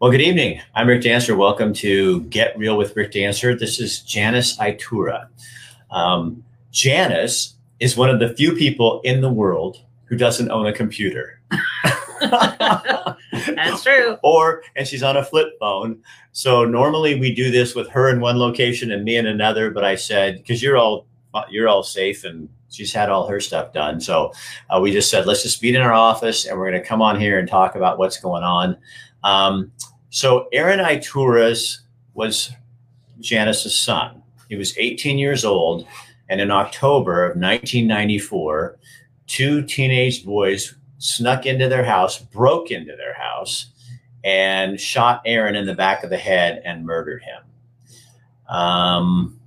Well, good evening. I'm Rick Dancer. Welcome to Get Real with Rick Dancer. This is Janice Iturra. Um, Janice is one of the few people in the world who doesn't own a computer. That's true. or, and she's on a flip phone. So normally we do this with her in one location and me in another. But I said, because you're all, you're all safe and she's had all her stuff done. So uh, we just said, let's just meet in our office and we're going to come on here and talk about what's going on. Um, so Aaron Iturras was Janice's son. He was 18 years old. And in October of 1994, two teenage boys snuck into their house, broke into their house, and shot Aaron in the back of the head and murdered him. Um,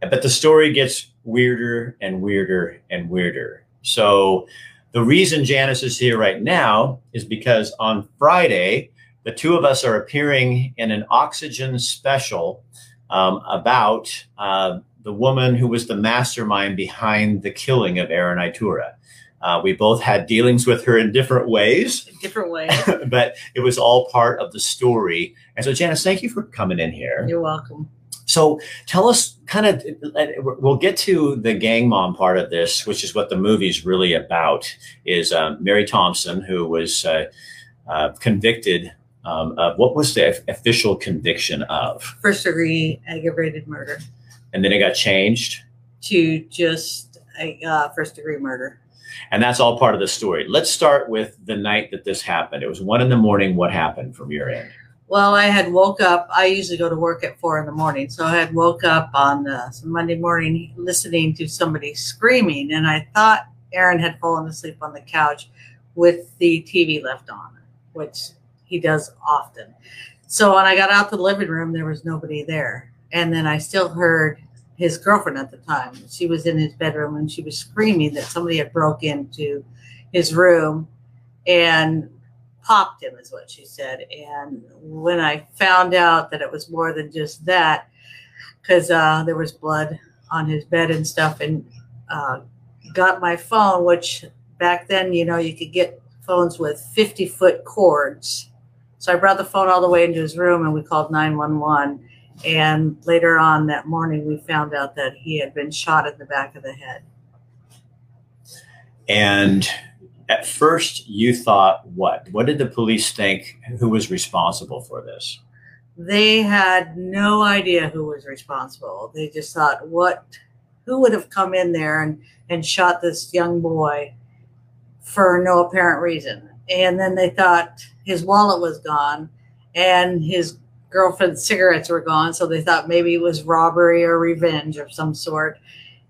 but the story gets weirder and weirder and weirder. So the reason Janice is here right now is because on Friday, the two of us are appearing in an oxygen special um, about uh, the woman who was the mastermind behind the killing of Aaron Iturra. Uh, we both had dealings with her in different ways. Different ways. but it was all part of the story. And so, Janice, thank you for coming in here. You're welcome. So, tell us kind of, we'll get to the gang mom part of this, which is what the movie's really about. Is um, Mary Thompson, who was uh, uh, convicted um, of what was the official conviction of? First degree aggravated murder. And then it got changed to just a uh, first degree murder. And that's all part of the story. Let's start with the night that this happened. It was one in the morning. What happened from your end? Well, I had woke up. I usually go to work at four in the morning, so I had woke up on uh, Monday morning listening to somebody screaming, and I thought Aaron had fallen asleep on the couch with the TV left on, which he does often. So when I got out to the living room, there was nobody there, and then I still heard his girlfriend at the time. She was in his bedroom and she was screaming that somebody had broke into his room and popped him, is what she said. And when I found out that it was more than just that, because uh, there was blood on his bed and stuff, and uh, got my phone, which back then, you know, you could get phones with 50 foot cords. So I brought the phone all the way into his room and we called 911 and later on that morning, we found out that he had been shot in the back of the head. And at first, you thought what? What did the police think? Who was responsible for this? They had no idea who was responsible. They just thought, what? Who would have come in there and, and shot this young boy for no apparent reason? And then they thought his wallet was gone and his girlfriend's cigarettes were gone, so they thought maybe it was robbery or revenge of some sort.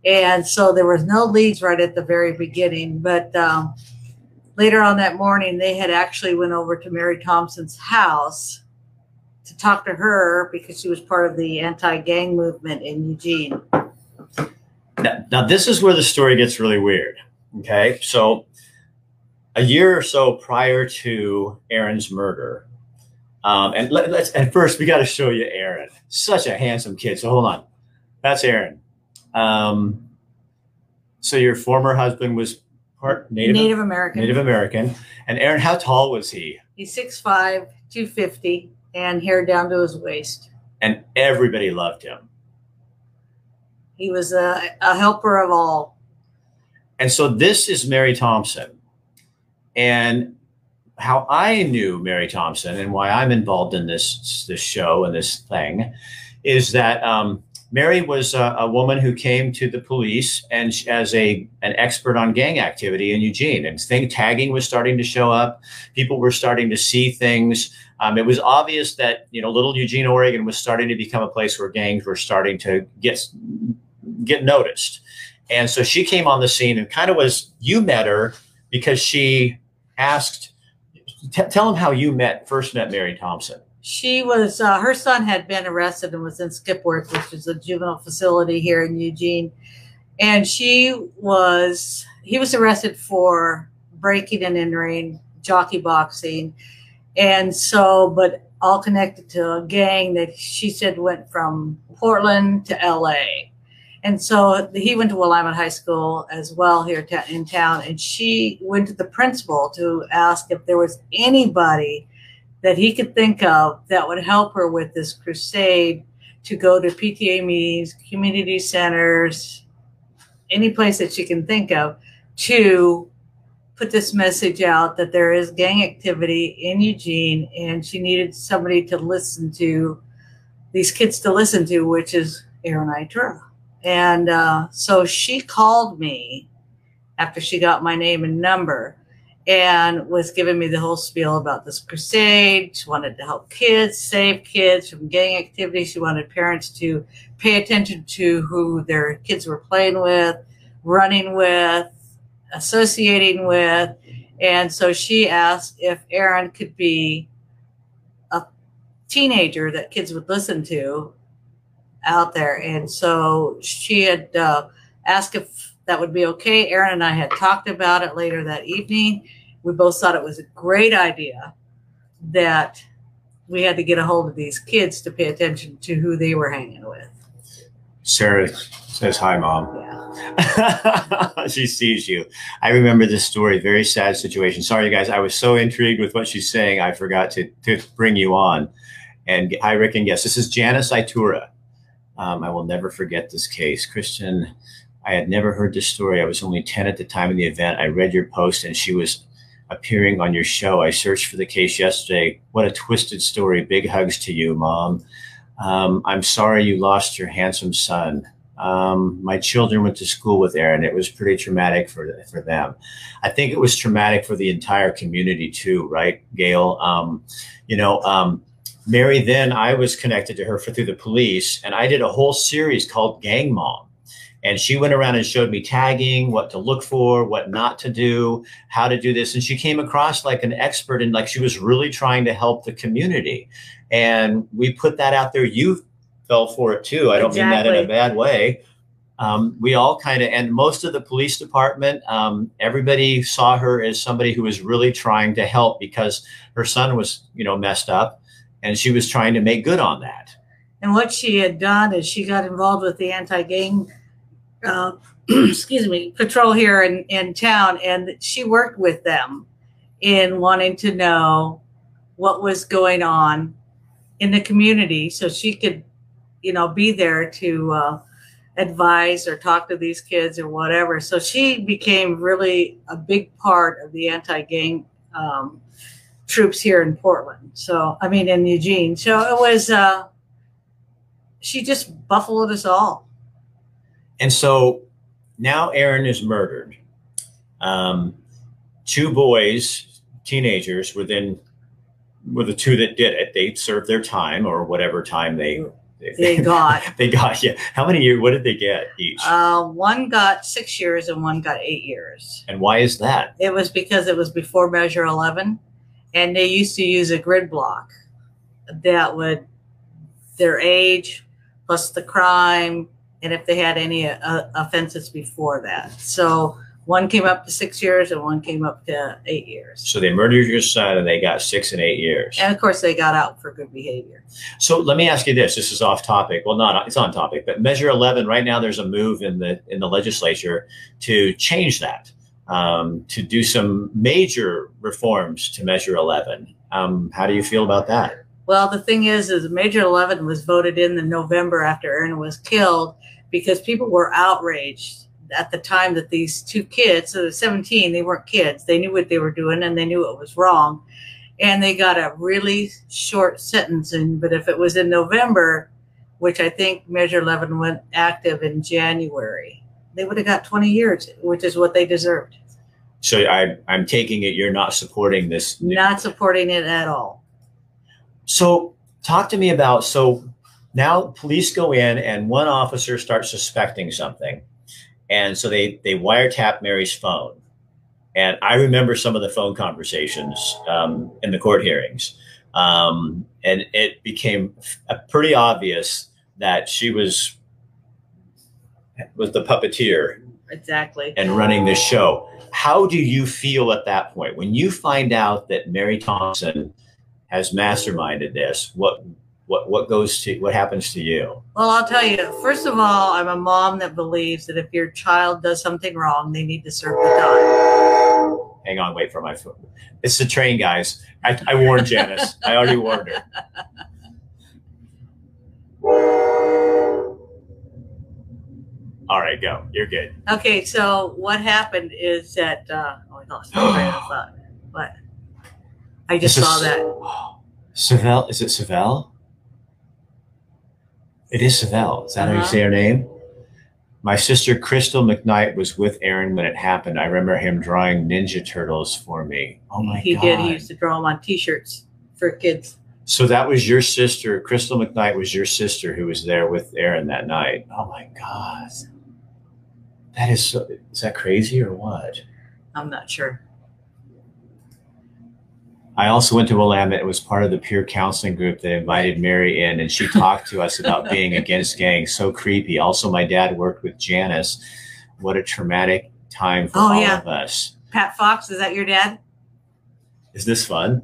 And so there was no leads right at the very beginning, but um, later on that morning, they had actually went over to Mary Thompson's house to talk to her because she was part of the anti-gang movement in Eugene. Now, now this is where the story gets really weird. Okay, so a year or so prior to Aaron's murder, um, and let, us and first we got to show you Aaron. Such a handsome kid. So hold on, that's Aaron. Um, so your former husband was part Native Native American. Native American. And Aaron, how tall was he? He's 6'5", 250, and hair down to his waist. And everybody loved him. He was a, a helper of all. And so this is Mary Thompson. And how I knew Mary Thompson and why I'm involved in this this show and this thing is that um, Mary was a, a, woman who came to the police and as a an expert on gang activity in Eugene and thing tagging was starting to show up. People were starting to see things. Um, it was obvious that you know little Eugene, Oregon, was starting to become a place where gangs were starting to get get noticed. And so she came on the scene and kind of was you met her because she asked T- tell them how you met first met Mary Thompson. She was uh, her son had been arrested and was in Skipworth, which is a juvenile facility here in Eugene, and she was he was arrested for breaking and entering, jockey boxing, and so but all connected to a gang that she said went from Portland to L.A. And so he went to Willamette High School as well here in town. And she went to the principal to ask if there was anybody that he could think of that would help her with this crusade to go to PTA meetings, community centers, any place that she can think of to put this message out that there is gang activity in Eugene and she needed somebody to listen to these kids to listen to, which is Aaron Iturra. And uh, so she called me after she got my name and number and was giving me the whole spiel about this crusade. She wanted to help kids, save kids from gang activity. She wanted parents to pay attention to who their kids were playing with, running with, associating with. And so she asked if Aaron could be a teenager that kids would listen to out there. And so she had uh, asked if that would be okay. Aaron and I had talked about it later that evening. We both thought it was a great idea that we had to get a hold of these kids to pay attention to who they were hanging with. Sarah says hi, mom. Yeah. she sees you. I remember this story, very sad situation. Sorry, guys. I was so intrigued with what she's saying, I forgot to, to bring you on. And hi, Rick and guest. This is Janice Iturra. Um, I will never forget this case. Christian I had never heard this story. I was only 10 at the time of the event. I read your post and she was appearing on your show. I searched for the case yesterday. What a twisted story. Big hugs to you, Mom. Um, I'm sorry you lost your handsome son. Um, my children went to school with Aaron. It was pretty traumatic for, for them. I think it was traumatic for the entire community too, right, Gail? Um, you know, um, Mary, then I was connected to her for, through the police, and I did a whole series called Gang Mom and she went around and showed me tagging, what to look for, what not to do, how to do this. And she came across like an expert and like she was really trying to help the community. And we put that out there. You fell for it too. I don't exactly. mean that in a bad way. Um, we all kind of, and most of the police department, um, everybody saw her as somebody who was really trying to help because her son was, you know, messed up and she was trying to make good on that. And what she had done is she got involved with the anti gang uh, excuse me, patrol here in, in town, and she worked with them in wanting to know what was going on in the community so she could, you know, be there to uh, advise or talk to these kids or whatever. So she became really a big part of the anti gang um, troops here in Portland. So, I mean, in Eugene. So it was, uh, she just buffaloed us all. And so now Aaron is murdered. Um, two boys, teenagers, were then were the two that did it. They served their time or whatever time they they, they got. they got yeah. How many years? What did they get each? Uh, one got six years and one got eight years. And why is that? It was because it was before Measure Eleven, and they used to use a grid block that would their age plus the crime and if they had any uh, offenses before that. So one came up to six years and one came up to eight years. So they murdered your son and they got six and eight years. And of course, they got out for good behavior. So let me ask you this: This is off topic. Well, not it's on topic, but Measure 11. Right now, there's a move in the in the legislature to change that, um, to do some major reforms to Measure 11. Um, how do you feel about that? Well, the thing is, is Measure 11 was voted in the November after Aaron was killed because people were outraged at the time that these two kids, so they're 17, they weren't kids. They knew what they were doing and they knew it was wrong. And they got a really short sentencing. But if it was in November, which I think Measure 11 went active in January, they would have got 20 years, which is what they deserved. So I, I'm taking it you're not supporting this. Not supporting it at all. So talk to me about so now police go in and one officer starts suspecting something. And so they, they wiretap Mary's phone. And I remember some of the phone conversations um, in the court hearings. Um, and it became pretty obvious that she was was the puppeteer exactly and running this show how do you feel at that point when you find out that mary thompson has masterminded this what what what goes to what happens to you? Well, I'll tell you. First of all, I'm a mom that believes that if your child does something wrong, they need to serve the time. Hang on, wait for my foot. It's the train, guys. I, I warned Janice. I already warned her. All right, go. You're good. Okay, so what happened is that uh, oh, I lost my train of thought, but I just saw that. Savell, is it Savell? It is Savell. Is that how you Uh-huh. say her name? My sister Crystal McKnight was with Aaron when it happened. I remember him drawing Ninja Turtles for me. Oh my he god! He did. He used to draw them on T-shirts for kids. So that was your sister, Crystal McKnight was your sister who was there with Aaron that night. Oh my god. That is so is that crazy or what? I'm not sure. I also went to Willamette. It was part of the peer counseling group that invited Mary in, and she talked to us about being against gangs. So creepy. Also, my dad worked with Janice. What a traumatic time for Oh, all yeah. of us. Pat Fox, is that your dad? Is this fun?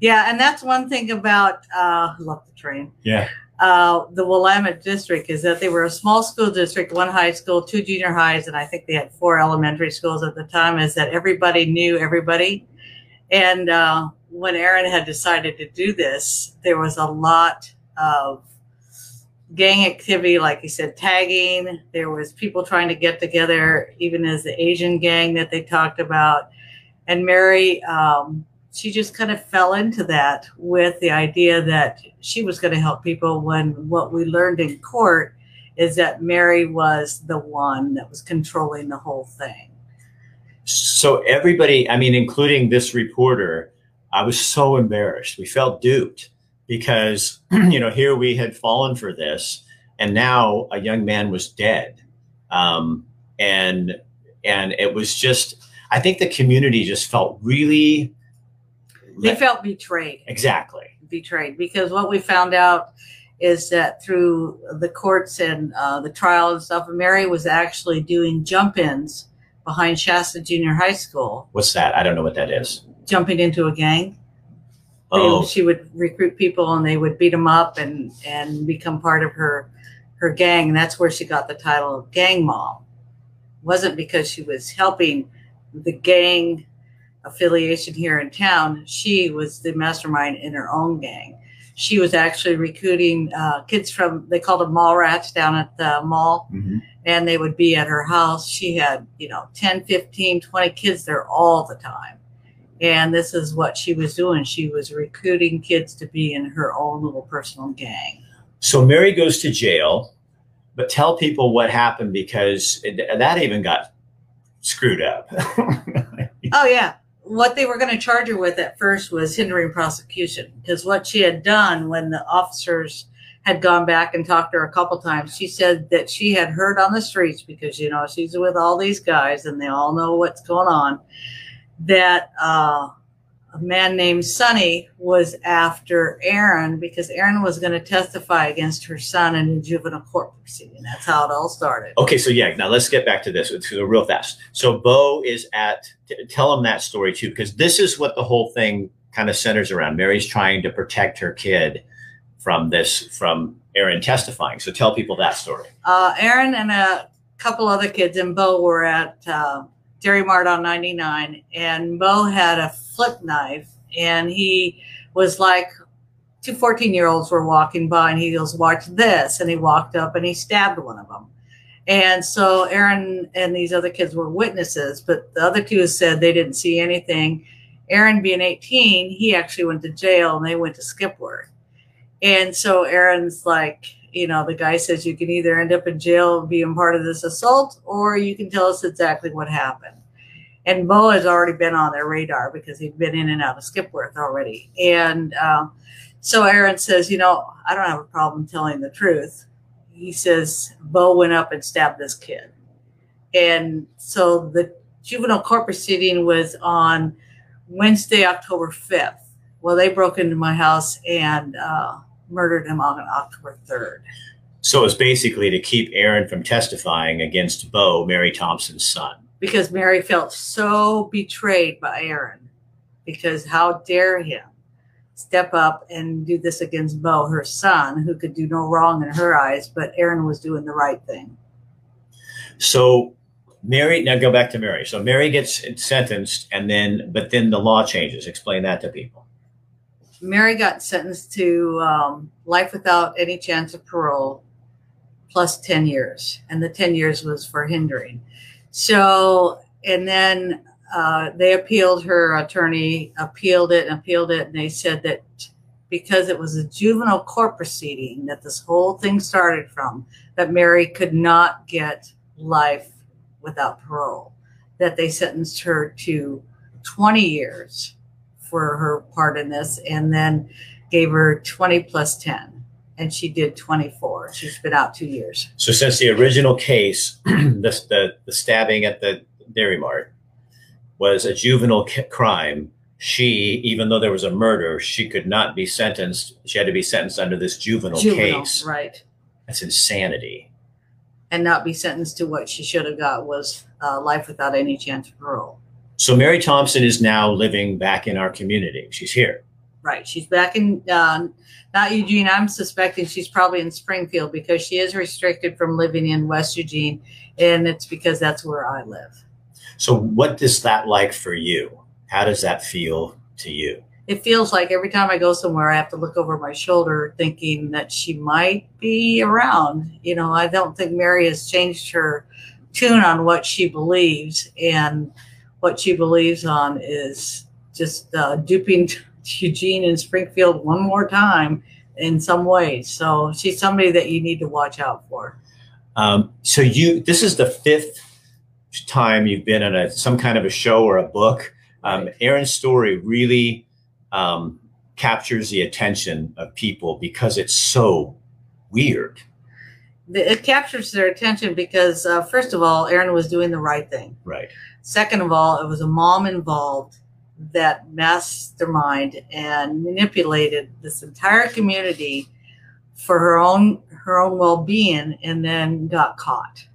Yeah, and that's one thing about uh, love the train. Yeah. Uh, the Willamette district is that they were a small school district, one high school, two junior highs, and I think they had four elementary schools at the time. Is that everybody knew everybody, and uh, when Aaron had decided to do this, there was a lot of gang activity, like he said, tagging. There was people trying to get together, even as the Asian gang that they talked about, and Mary. Um, she just kind of fell into that with the idea that she was going to help people when what we learned in court is that Mary was the one that was controlling the whole thing. So everybody, I mean, including this reporter, I was so embarrassed. We felt duped because, you know, here we had fallen for this, and now a young man was dead. Um, and and it was just, I think the community just felt really They felt betrayed, exactly. betrayed because what we found out is that through the courts and uh, the trial and stuff, Mary was actually doing jump-ins behind Shasta Junior High School, What's that? I don't know what that is. jumping into a gang. They- Oh, she would recruit people and they would beat them up and and become part of her her gang and that's where she got the title of gang mom wasn't because she was helping the gang affiliation here in town she was the mastermind in her own gang she was actually recruiting uh, kids from they called them mall rats down at the mall mhm. and they would be at her house. She had, you know, 10, 15, 20 kids there all the time. And this is what she was doing. She was recruiting kids to be in her own little personal gang. So Mary goes to jail, but tell people what happened because it, that even got screwed up. Oh, yeah. What they were going to charge her with at first was hindering prosecution because what she had done when the officers had gone back and talked to her a couple times, she said that she had heard on the streets because, you know, she's with all these guys and they all know what's going on, that uh, a man named Sonny was after Aaron because Aaron was going to testify against her son in a juvenile court proceeding. That's how it all started. Okay, so yeah, now let's get back to this Let's real fast. So Bo is at, t- tell him that story too, because this is what the whole thing kind of centers around. Mary's trying to protect her kid from this, from Aaron testifying. So tell people that story. uh, Aaron and a couple other kids and Bo were at uh, Dairy Mart on 99, and Bo had a flip knife, and he was like, two 14 year olds were walking by, and he goes, Watch this. And he walked up and he stabbed one of them. And so Aaron and these other kids were witnesses, but the other two said they didn't see anything. Aaron, being 18, he actually went to jail and they went to Skipworth. And so Aaron's like, you know, the guy says you can either end up in jail being part of this assault or you can tell us exactly what happened. And Bo has already been on their radar because he'd been in and out of Skipworth already. And uh, so Aaron says, you know, I don't have a problem telling the truth. He says, Bo went up and stabbed this kid. And so the juvenile court proceeding was on Wednesday, October 5th. Well, they broke into my house and uh, murdered him on October 3rd. So it's basically to keep Aaron from testifying against Bo, Mary Thompson's son. because Mary felt so betrayed by Aaron. Because how dare him step up and do this against Bo, her son, who could do no wrong in her eyes, but Aaron was doing the right thing. So Mary, now go back to Mary. So Mary gets sentenced, and then, but then the law changes. Explain that to people. Mary got sentenced to um, life without any chance of parole, plus ten years, and the ten years was for hindering. So, and then uh, they appealed. Her attorney appealed it and appealed it, and they said that because it was a juvenile court proceeding that this whole thing started from, that Mary could not get life without parole, that they sentenced her to 20 years for her part in this and then gave her 20 plus 10 and she did 24 she's been out two years. So since the original case the, the, the stabbing at the dairy mart was a juvenile crime she even though there was a murder she could not be sentenced. She had to be sentenced under this juvenile, juvenile case. right. That's insanity. And not be sentenced to what she should have got was uh, life without any chance of parole. So Mary Thompson is now living back in our community. She's here. Right. She's back in uh, not Eugene. I'm suspecting she's probably in Springfield because she is restricted from living in West Eugene, and it's because that's where I live. So, what is that like for you? How does that feel to you? it feels like every time I go somewhere, I have to look over my shoulder thinking that she might be around. You know, I don't think Mary has changed her tune on what she believes. And what she believes on is just uh, duping Eugene and Springfield one more time in some ways. So she's somebody that you need to watch out for. Um, so you, this is the fifth time you've been in a some kind of a show or a book. Um, Aaron's story really um, captures the attention of people because it's so weird. It captures their attention because, uh, first of all, Aaron was doing the right thing. Right. Second of all, it was a mom involved that mastermind and manipulated this entire community for her own her own well-being and then got caught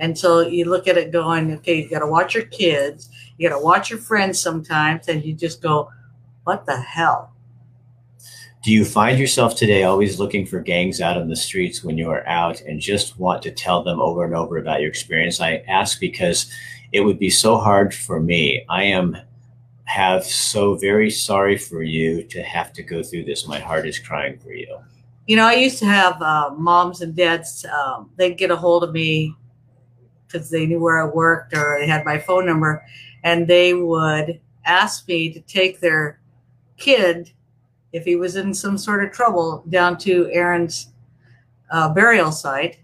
and so you look at it going okay you got to watch your kids you got to watch your friends sometimes and you just go what the hell? Do you find yourself today always looking for gangs out on the streets when you are out and just want to tell them over and over about your experience? I ask because it would be so hard for me. I am have so very sorry for you to have to go through this. My heart is crying for you. You know, I used to have uh, moms and dads, um, they'd get a hold of me because they knew where I worked or they had my phone number, and they would ask me to take their kid, if he was in some sort of trouble, down to Aaron's uh, burial site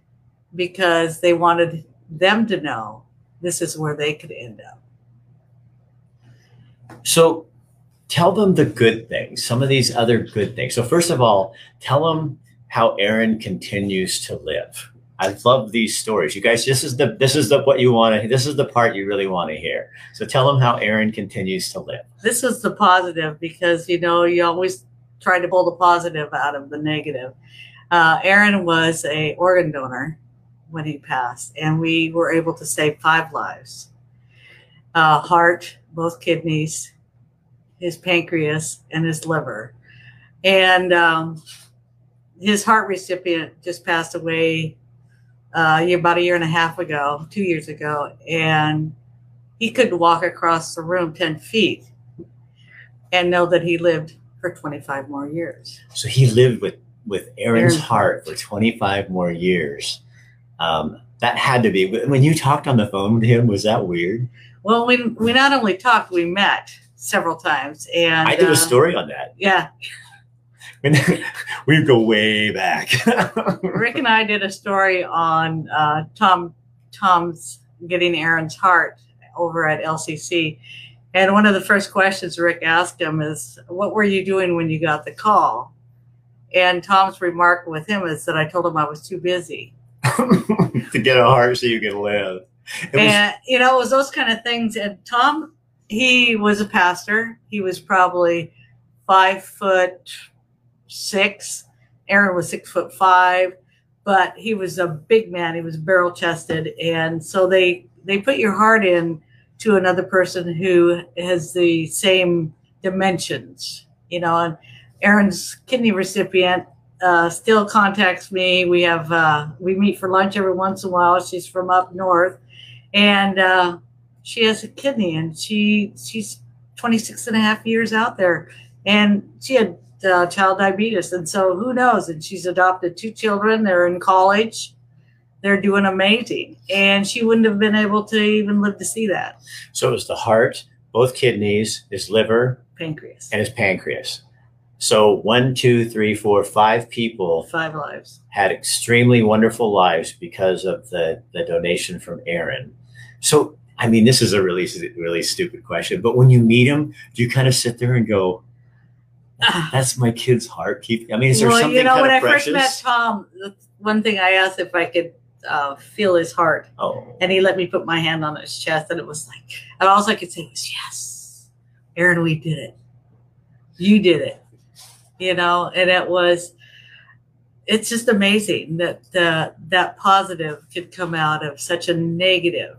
because they wanted them to know this is where they could end up. So tell them the good things, some of these other good things. So, first of all, tell them how Aaron continues to live. I love these stories. You guys, this is the this is the what you want to this is the part you really want to hear. So tell them how Aaron continues to live. This is the positive because you know you always try to pull the positive out of the negative. Uh, Aaron was a organ donor when he passed, and we were able to save five lives: uh, heart, both kidneys, his pancreas, and his liver. And um, his heart recipient just passed away uh, about a year and a half ago, two years ago, and he couldn't walk across the room 10 feet and know that he lived for 25 more years. So he lived with, with Aaron's heart for 25 more years. Um, that had to be, when you talked on the phone with him, was that weird? Well, we, we not only talked, we met several times. And I did a uh, story on that. Yeah. we go way back. Rick and I did a story on uh, Tom Tom's getting Aaron's heart over at LCC. And one of the first questions Rick asked him is, What were you doing when you got the call? And Tom's remark with him is that I told him I was too busy to get a heart so you can live. It and, was- you know, it was those kind of things. And Tom, he was a pastor. He was probably five foot six. Aaron was six foot five, but he was a big man. He was barrel chested, and so they they put your heart in to another person who has the same dimensions, you know. And Aaron's kidney recipient uh, still contacts me. We have uh, we meet for lunch every once in a while. She's from up north, and uh, she has a kidney, and she she's 26 and a half years out there, and she had uh, child diabetes, and so who knows? And she's adopted two children. They're in college. They're doing amazing, and she wouldn't have been able to even live to see that. So it was the heart, both kidneys, his liver, Pancreas, and his pancreas. So one, two, three, four, five people five lives. had extremely wonderful lives because of the, the donation from Aaron. So, I mean, this is a really, really stupid question, but when you meet him, do you kind of sit there and go, ah. that's my kid's heart? Keep, I mean, is there well, something you know, kind when of I precious? first met Tom, one thing I asked if I could uh, feel his heart, oh, and he let me put my hand on his chest, and it was like, and all I could say was, "Yes, Aaron, we did it. You did it." You know, and it was. It's just amazing that uh, that positive could come out of such a negative,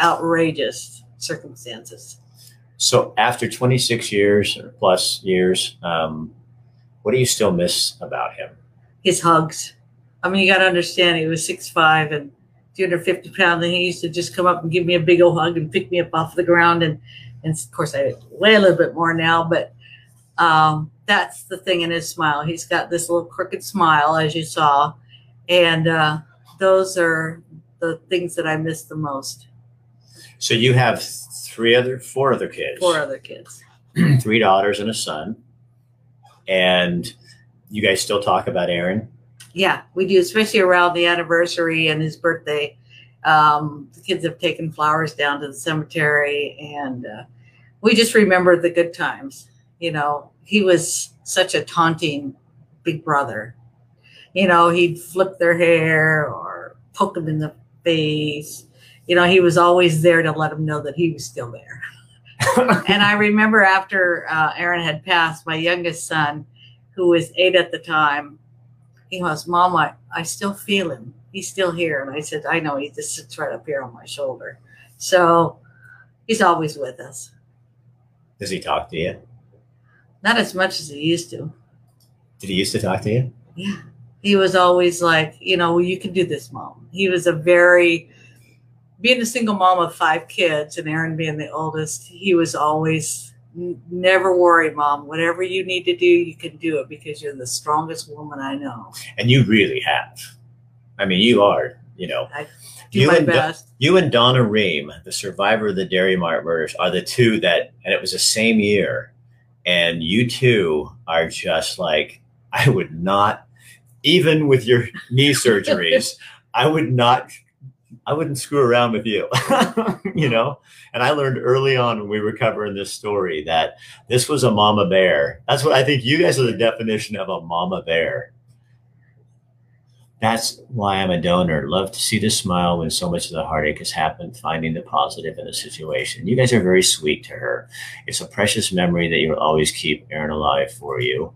outrageous circumstances. so after 26 years or plus years, um, what do you still miss about him? his hugs. I mean, you got to understand, he was six five and 250 pounds, and he used to just come up and give me a big old hug and pick me up off the ground. And, and of course, I weigh a little bit more now, but um, that's the thing in his smile. He's got this little crooked smile, as you saw. And uh, those are the things that I miss the most. So you have three other, four other kids. Four other kids. three daughters and a son. And you guys still talk about Aaron? Yeah, we do, especially around the anniversary and his birthday. Um, the kids have taken flowers down to the cemetery, and uh, we just remember the good times. You know, he was such a taunting big brother. You know, he'd flip their hair or poke them in the face. You know, he was always there to let them know that he was still there. and I remember after uh, Aaron had passed, my youngest son, who was eight at the time, he goes, Mom, I, I still feel him. He's still here. And I said, I know, he just sits right up here on my shoulder. So he's always with us. Does he talk to you? Not as much as he used to. Did he used to talk to you? Yeah. He was always like, you know, well, you can do this, Mom. He was a very, being a single mom of five kids and Aaron being the oldest, he was always, never worry, Mom. Whatever you need to do, you can do it because you're the strongest woman I know. And you really have. I mean, you are, you know. Do You my and Do- You and Donna Ream, the survivor of the Dairy Mart murders, are the two that, and it was the same year. And you two are just like, I would not, even with your knee surgeries, I would not, I wouldn't screw around with you, you know? And I learned early on when we were covering this story that this was a mama bear. That's what I think you guys are the definition of a mama bear. That's why I'm a donor. Love to see the smile when so much of the heartache has happened, finding the positive in the situation. You guys are very sweet to her. It's a precious memory that you'll always keep Aaron alive for you.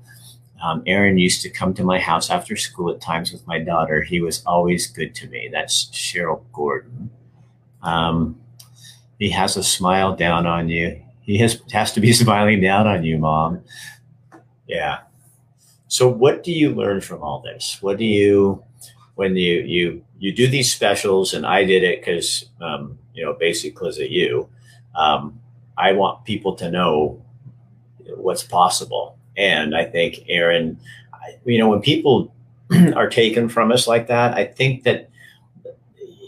Um, Aaron used to come to my house after school at times with my daughter. He was always good to me. That's Cheryl Gordon. Um, he has a smile down on you. He has, has to be smiling down on you, mom. Yeah. So, what do you learn from all this? What do you, when you you you do these specials, and I did it because um, you know, basically because of you. Um, I want people to know what's possible, and I think Aaron, you know, when people are taken from us like that, I think that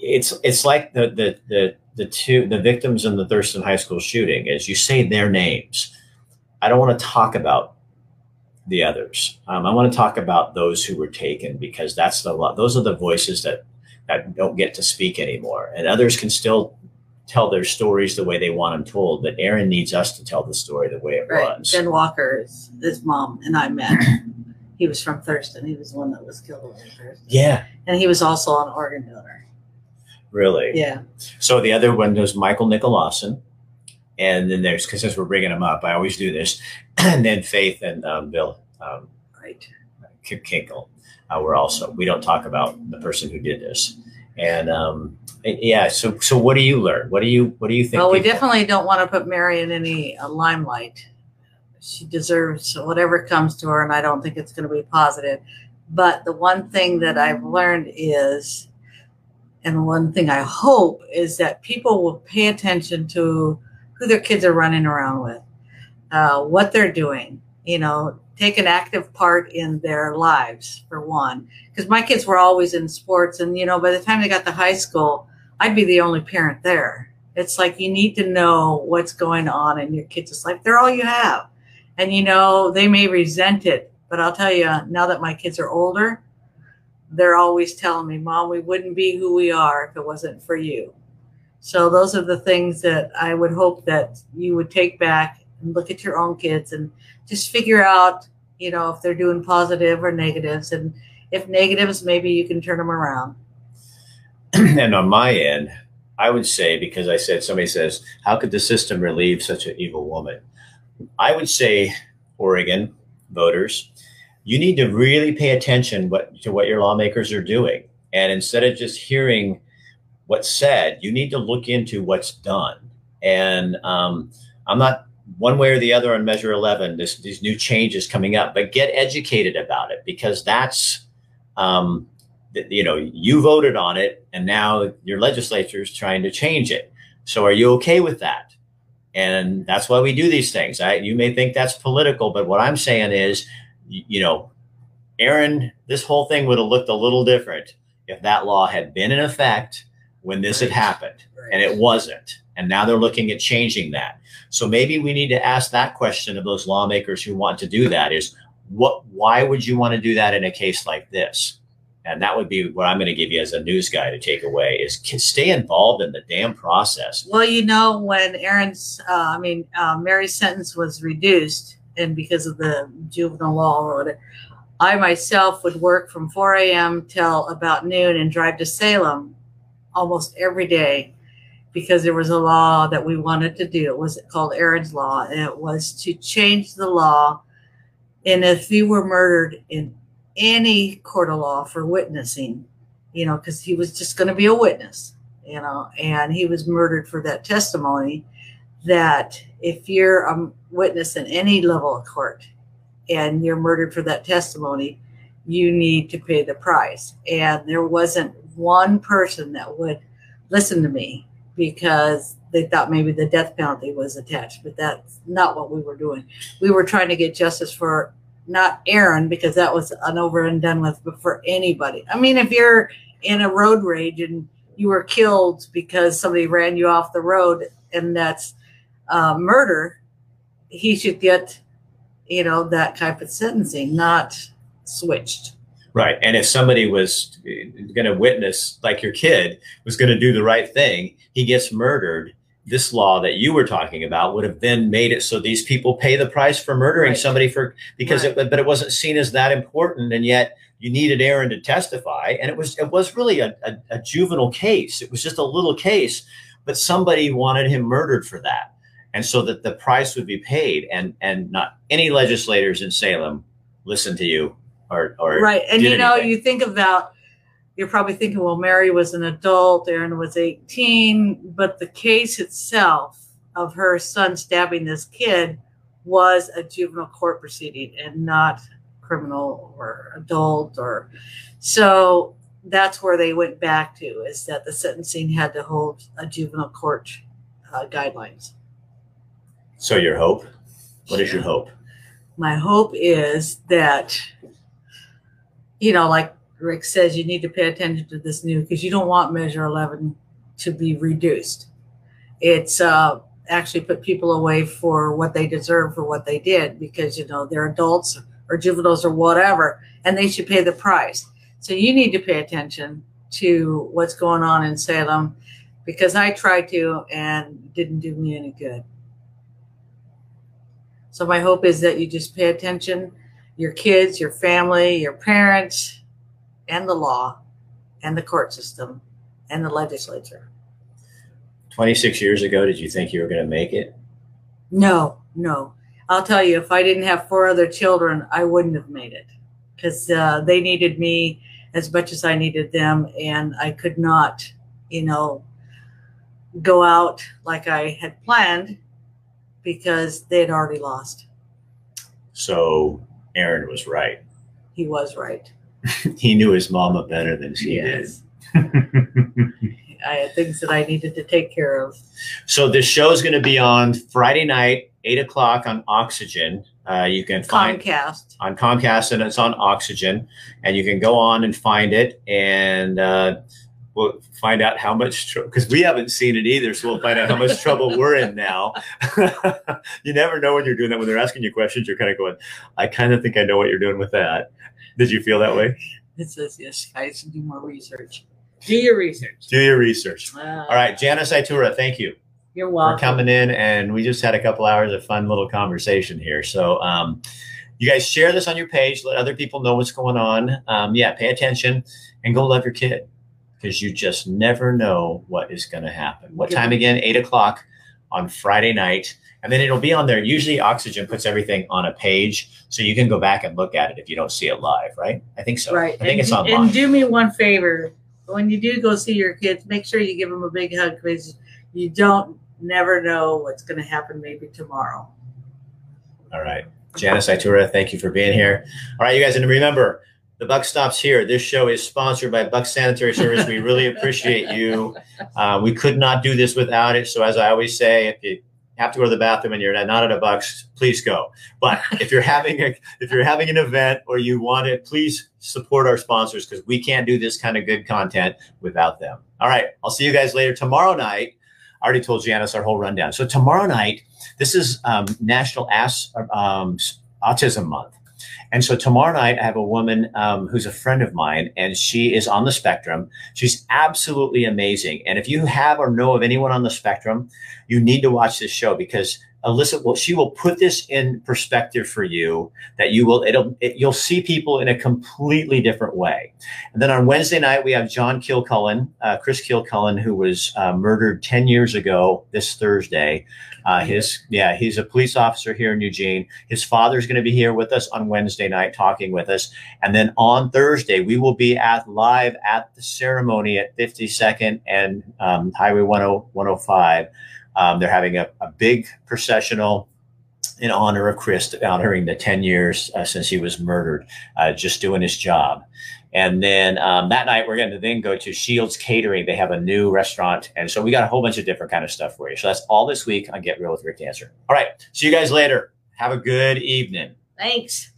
it's it's like the the the the two the victims in the Thurston High School shooting As you say their names. I don't want to talk about the others. Um, I want to talk about those who were taken because that's the those are the voices that that don't get to speak anymore, and others can still tell their stories the way they want them told. But Aaron needs us to tell the story the way it Right. was. Ben Walker is his mom and I met. he was from Thurston. He was the one that was killed over in Thurston. Yeah, And he was also an organ donor. really. Yeah. So the other one was Mikael Nickolauson. And then there's, because as we're bringing them up, I always do this. And then Faith and um, Bill um, Right. K- Kinkel uh, were also, we don't talk about the person who did this. And um, yeah, so so what do you learn? What do you what do you think? Well, we definitely don't want to put Mary in any uh, limelight. She deserves whatever comes to her, and I don't think it's going to be positive. But the one thing that I've learned is And one thing I hope is that people will pay attention to who their kids are running around with, uh, what they're doing, you know, take an active part in their lives for one. Because my kids were always in sports, and you know, by the time they got to high school, I'd be the only parent there. It's like you need to know what's going on in your kids' life. They're all you have. And you know, they may resent it, but I'll tell you, now that my kids are older, they're always telling me, Mom, we wouldn't be who we are if it wasn't for you. So those are the things that I would hope that you would take back and look at your own kids and just figure out, you know, if they're doing positive or negatives. And if negatives, maybe you can turn them around. and on my end, I would say, because I said, somebody says, how could the system relieve such an evil woman? I would say, Oregon voters, you need to really pay attention what, to what your lawmakers are doing. And instead of just hearing what's said, you need to look into what's done. And um, I'm not one way or the other on Measure 11, this, these new changes coming up, but get educated about it because that's, um, you know, you voted on it and now your legislature is trying to change it. So are you okay with that? And that's why we do these things. I, you may think that's political, but what I'm saying is, you, you know, Aaron, this whole thing would have looked a little different if that law had been in effect when this had happened right. and it wasn't. And now they're looking at changing that. So maybe we need to ask that question of those lawmakers who want to do that is what, why would you want to do that in a case like this? And that would be what I'm going to give you as a news guy to take away is stay involved in the damn process. Well, you know, when Aaron's, uh, I mean, uh, Mary's sentence was reduced and because of the juvenile law or whatever, I myself would work from 4 a.m. till about noon and drive to Salem almost every day because there was a law that we wanted to do. It was called Aaron's Law, and it was to change the law. And if you were murdered in any court of law for witnessing, you know, because he was just going to be a witness, you know, and he was murdered for that testimony, that if you're a witness in any level of court and you're murdered for that testimony, you need to pay the price. And there wasn't one person that would listen to me because they thought maybe the death penalty was attached, but that's not what we were doing. We were trying to get justice for not Aaron because that was an over and done with, but for anybody. I mean, if you're in a road rage and you were killed because somebody ran you off the road and that's uh, murder, he should get, you know, that type of sentencing, not switched. Right. And if somebody was eh, going to witness, like your kid was going to do the right thing, he gets murdered. This law that you were talking about would have then made it so these people pay the price for murdering right. somebody for because right. it, but it wasn't seen as that important. And yet you needed Aaron to testify. And it was, it was really a, a, a juvenile case. It was just a little case, but somebody wanted him murdered for that. And so that the price would be paid and, and not any legislators in Salem listen to you or, or right. And you know, anything. you think about you're probably thinking, well, Mary was an adult, Aaron was 18, but the case itself of her son stabbing this kid was a juvenile court proceeding and not criminal or adult or so that's where they went back to is that the sentencing had to hold a juvenile court uh, guidelines so your hope what is your hope my hope is that you know, like Rick says, you need to pay attention to this new because you don't want Measure 11 to be reduced. It's uh, actually put people away for what they deserve for what they did because, you know, they're adults or juveniles or whatever, and they should pay the price. So you need to pay attention to what's going on in Salem because I tried to and didn't do me any good. So my hope is that you just pay attention your kids, your family, your parents, and the law, and the court system, and the legislature. 26 years ago, did you think you were going to make it? No, no. I'll tell you, if I didn't have four other children, I wouldn't have made it because uh, they needed me as much as I needed them. And I could not, you know, go out like I had planned because they had already lost. So Aaron was right. He was right. he knew his mama better than she yes. I had things that I needed to take care of. so this show is going to be on Friday night, eight o'clock on Oxygen. Uh, you can find Comcast. on Comcast and it's on Oxygen, and you can go on and find it, and uh, we'll find out how much trouble because we haven't seen it either, so we'll find out how much trouble we're in now. you never know when you're doing that when they're asking you questions. You're kind of going, I kind of think I know what you're doing with that. Did you feel that way? It says yes, guys, do more research. Do your research. Do your research. All right, Janice Iturra, thank you. You're welcome. for coming in and we just had a couple hours of fun little conversation here so um, you guys share this on your page let other people know what's going on um, yeah pay attention and go love your kid because you just never know what is going to happen what time again eight o'clock on friday night and then it'll be on there usually oxygen puts everything on a page so you can go back and look at it if you don't see it live right i think so Right. i think and, it's online And do me one favor. When you do go see your kids, make sure you give them a big hug because you don't never know what's going to happen maybe tomorrow. All right. Janice Iturra, thank you for being here. All right, you guys, and remember, the buck stops here. This show is sponsored by Buck Sanitary Service. We really appreciate you. Uh, we could not do this without it. So, as I always say, if you have to go to the bathroom and you're not at a Bucks, please go. But if you're having a if you're having an event or you want it, please support our sponsors because we can't do this kind of good content without them. All right, I'll see you guys later tomorrow night. I already told Janice our whole rundown. So tomorrow night, this is um, National Ass, um, Autism Month. And so tomorrow night, I have a woman um, who's a friend of mine, and she is on the spectrum. She's absolutely amazing. And if you have or know of anyone on the spectrum, you need to watch this show because Alyssa will she will put this in perspective for you that you will it'll it, you'll see people in a completely different way. And then on Wednesday night we have John Kilcullen, uh, Chris Kilcullen, who was uh, murdered ten years ago this Thursday. Uh, his yeah, he's a police officer here in Eugene. His father's going to be here with us on Wednesday night, talking with us, and then on Thursday we will be at live at the ceremony at 52nd and um, Highway 10, 105. Um, they're having a, a big processional in honor of Chris, honoring the 10 years uh, since he was murdered, uh, just doing his job. And then um, that night, we're going to then go to Shields Catering. They have a new restaurant. And so we got a whole bunch of different kind of stuff for you. So that's all this week on Get Real with Rick Dancer. All right. See you guys later. Have a good evening. Thanks.